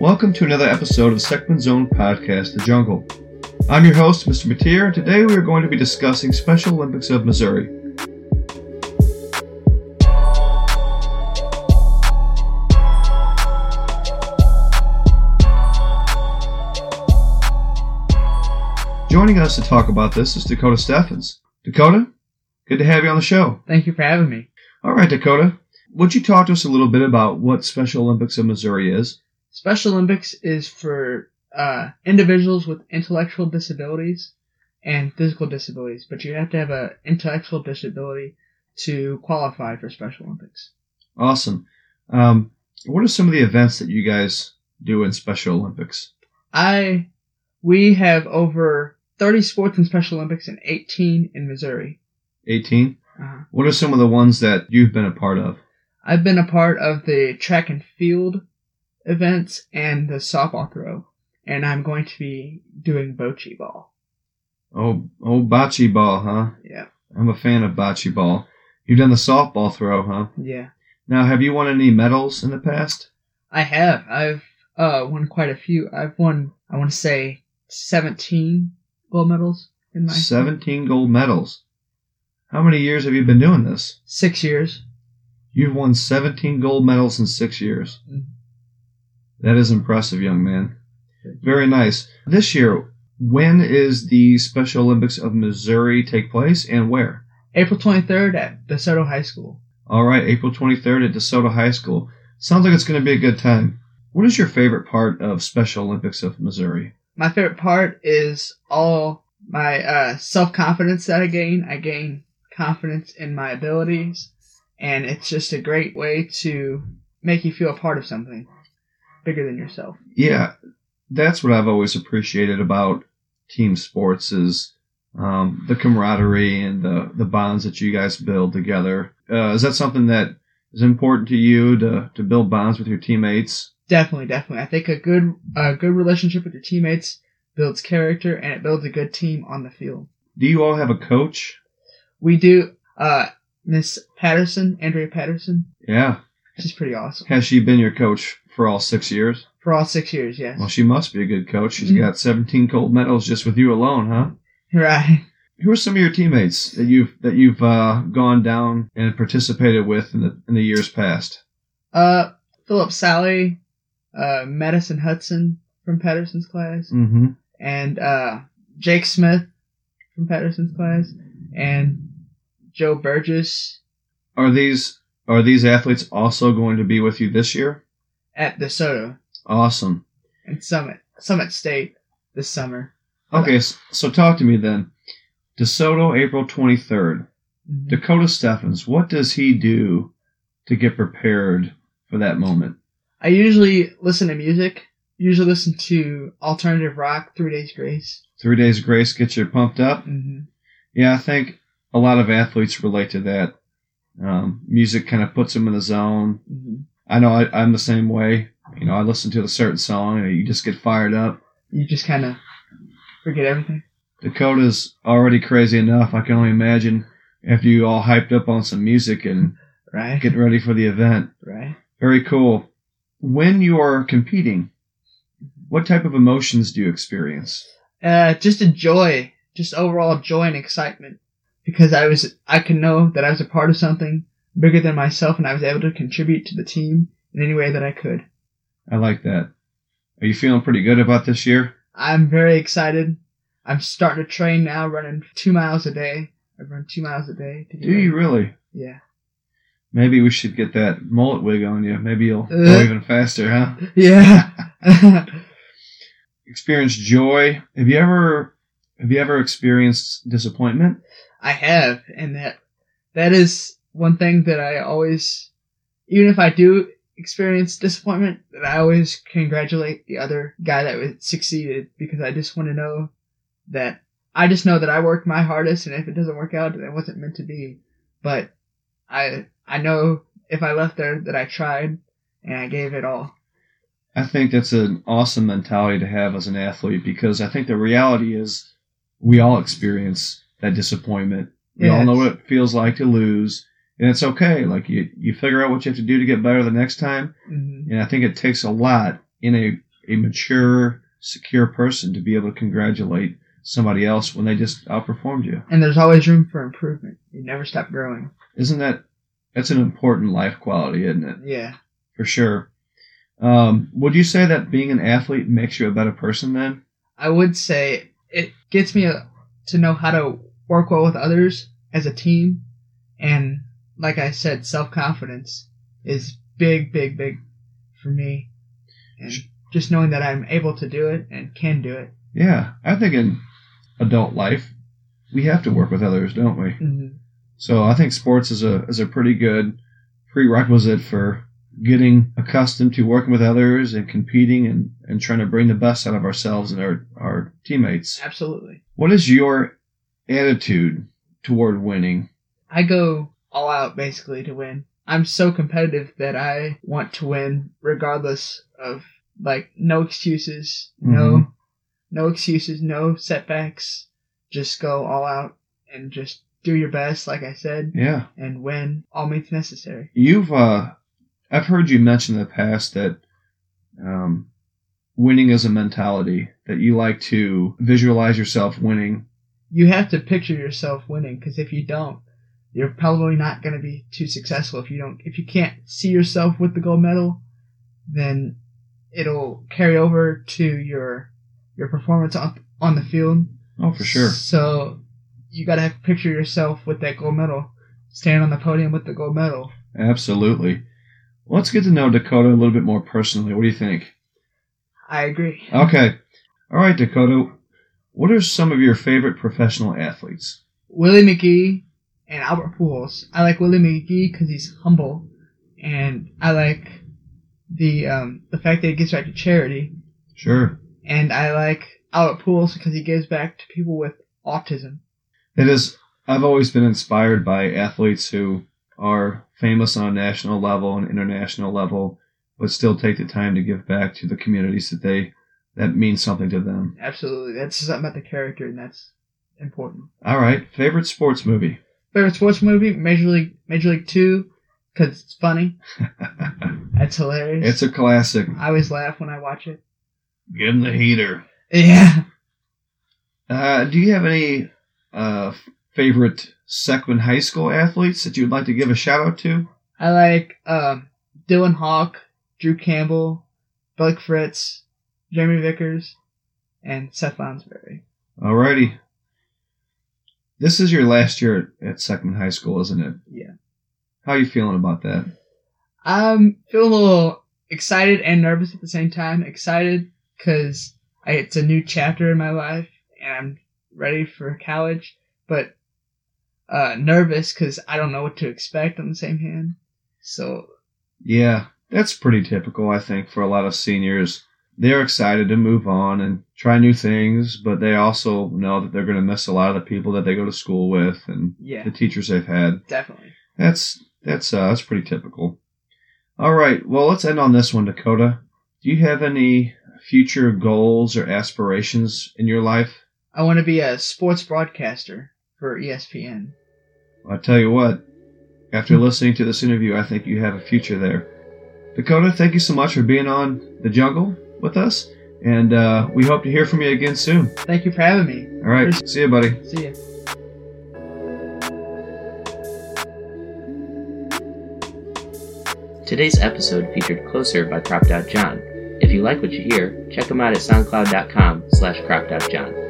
Welcome to another episode of the Second Zone podcast, The Jungle. I'm your host, Mr. Mateer, and today we are going to be discussing Special Olympics of Missouri. Joining us to talk about this is Dakota Steffens. Dakota, good to have you on the show. Thank you for having me. All right, Dakota, would you talk to us a little bit about what Special Olympics of Missouri is? Special Olympics is for uh, individuals with intellectual disabilities and physical disabilities, but you have to have an intellectual disability to qualify for Special Olympics. Awesome. Um, what are some of the events that you guys do in Special Olympics? I we have over 30 sports in Special Olympics and 18 in Missouri. 18? Uh-huh. What are some of the ones that you've been a part of? I've been a part of the track and field events and the softball throw, and I'm going to be doing bocce ball. Oh, oh, bocce ball, huh? Yeah, I'm a fan of bocce ball. You've done the softball throw, huh? yeah. Now, have you won any medals in the past? I have. I've uh, won quite a few. I've won, I want to say, 17 gold medals in my 17 gold medals. How many years have you been doing this? six years. You've won 17 gold medals in six years. Mhm. That is impressive, young man. Very nice. This year, when is the Special Olympics of Missouri take place and where? April 23rd at DeSoto High School. All right, April 23rd at DeSoto High School. Sounds like it's going to be a good time. What is your favorite part of Special Olympics of Missouri? My favorite part is all my uh, self confidence that I gain. I gain confidence in my abilities, and it's just a great way to make you feel a part of something bigger than yourself. Yeah, that's what I've always appreciated about team sports is um, the camaraderie and the, the bonds that you guys build together. Uh, is that something that is important to you to, to build bonds with your teammates? Definitely, definitely. I think a good a good relationship with your teammates builds character and it builds a good team on the field. Do you all have a coach? We do. Uh, Miss Patterson, Andrea Patterson, Yeah. she's pretty awesome. Has she been your coach for all six years? For all six years, yes. Well, she must be a good coach. She's Mhm. got 17 gold medals just with you alone, huh? Right. Who are some of your teammates that you've that you've uh, gone down and participated with in the in the years past? Uh, Philip Sally, uh, Madison Hudson from Patterson's class, Mm-hmm. and uh, Jake Smith from Patterson's class, and Joe Burgess Are these are these athletes also going to be with you this year? At DeSoto Awesome. and Summit Summit State this summer. Okay, so talk to me then. DeSoto, April 23rd. Mhm. Dakota Steffens, what does he do to get prepared for that moment? I usually listen to music. Usually listen to alternative rock, Three Days Grace. Three days grace gets you pumped up? Mm-hmm. Yeah, I think a lot of athletes relate to that. Um, music kind of puts them in the zone. Mm-hmm. I know I, I'm the same way. You know, I listen to a certain song and you just get fired up. You just kind of forget everything. Dakota's already crazy enough. I can only imagine after you all hyped up on some music and Right. getting ready for the event. Right. Very cool. When you are competing, what type of emotions do you experience? Uh, just a joy, just overall joy and excitement, because I was, I can know that I was a part of something bigger than myself, and I was able to contribute to the team in any way that I could. I like that. Are you feeling pretty good about this year? I'm very excited. I'm starting to train now, running two miles a day. I run two miles a day. To Do you really? Yeah. Maybe we should get that mullet wig on you. Maybe you'll go Uh. even faster, huh? Yeah. Experience joy. Have you ever have you ever experienced disappointment? I have, and that that is one thing that I always, even if I do experience disappointment, that I always congratulate the other guy that succeeded because I just want to know that I just know that I worked my hardest, and if it doesn't work out, then it wasn't meant to be. But I I know if I left there that I tried and I gave it all. I think that's an awesome mentality to have as an athlete because I think the reality is we all experience that disappointment. We all know what it feels like to lose, and it's okay. Like you, you figure out what you have to do to get better the next time. hmm And I think it takes a lot in a a mature, secure person to be able to congratulate somebody else when they just outperformed you. And there's always room for improvement. You never stop growing. Isn't that that's an important life quality, isn't it? Yeah. For sure. Um, would you say that being an athlete makes you a better person then? I would say it gets me a, to know how to work well with others as a team. And like I said, self confidence is big, big, big for me. And just knowing that I'm able to do it and can do it. Yeah, I think in adult life, we have to work with others, don't we? Mm-hmm. So I think sports is a is a pretty good prerequisite for getting accustomed to working with others and competing and, and trying to bring the best out of ourselves and our, our teammates. Absolutely. What is your attitude toward winning? I go all out basically to win. I'm so competitive that I want to win regardless of like no excuses, no Mhm. no excuses, no setbacks. Just go all out and just do your best, like I said, Yeah. and win all means necessary. You've uh I've heard you mention in the past that um winning is a mentality, that you like to visualize yourself winning. You have to picture yourself winning because if you don't, you're probably not going to be too successful. If you don't, if you can't see yourself with the gold medal, then it'll carry over to your your performance on on the field. Oh, for sure. So you got to have picture yourself with that gold medal, standing on the podium with the gold medal. Absolutely. Well, let's get to know Dakota a little bit more personally. What do you think? I agree. Okay. All right, Dakota. What are some of your favorite professional athletes? Willie McGee and Albert Pujols. I like Willie McGee because he's humble, and I like the um, the fact that he gives back to charity, Sure. and I like Albert Pujols because he gives back to people with autism. It is. I've always been inspired by athletes who are famous on a national level and international level, but still take the time to give back to the communities that they that means something to them. Absolutely, that's something about the character, and that's important. All right. Favorite sports movie? Favorite sports movie: Major League Major League Two, because it's funny. That's hilarious. it's a classic. I always laugh when I watch it. Get in the heater. Yeah. Uh, do you have any uh, favorite Seckman High School athletes that you'd like to give a shout out to? I like um, Dylan Hawk, Drew Campbell, Blake Fritz, Jeremy Vickers, and Seth Lounsbury. Alrighty. This is your last year at Seckman High School, isn't it? Yeah. How are you feeling about that? I'm feeling a little excited and nervous at the same time. Excited because it's a new chapter in my life and I'm ready for college, but uh, nervous because I don't know what to expect on the same hand. So Yeah, that's pretty typical, I think, for a lot of seniors. They're excited to move on and try new things, but they also know that they're going to miss a lot of the people that they go to school with and yeah, the teachers they've had. definitely. That's that's uh, that's pretty typical. All right, well, let's end on this one, Dakota. Do you have any future goals or aspirations in your life? I want to be a sports broadcaster for ESPN. I tell you what, after listening to this interview, I think you have a future there. Dakota, thank you so much for being on the jungle with us, and uh, we hope to hear from you again soon. Thank you for having me. All right, see you, buddy. See you. Today's episode featured Closer by Cropped Out John. If you like what you hear, check him out at soundcloud.com slash cropped out john.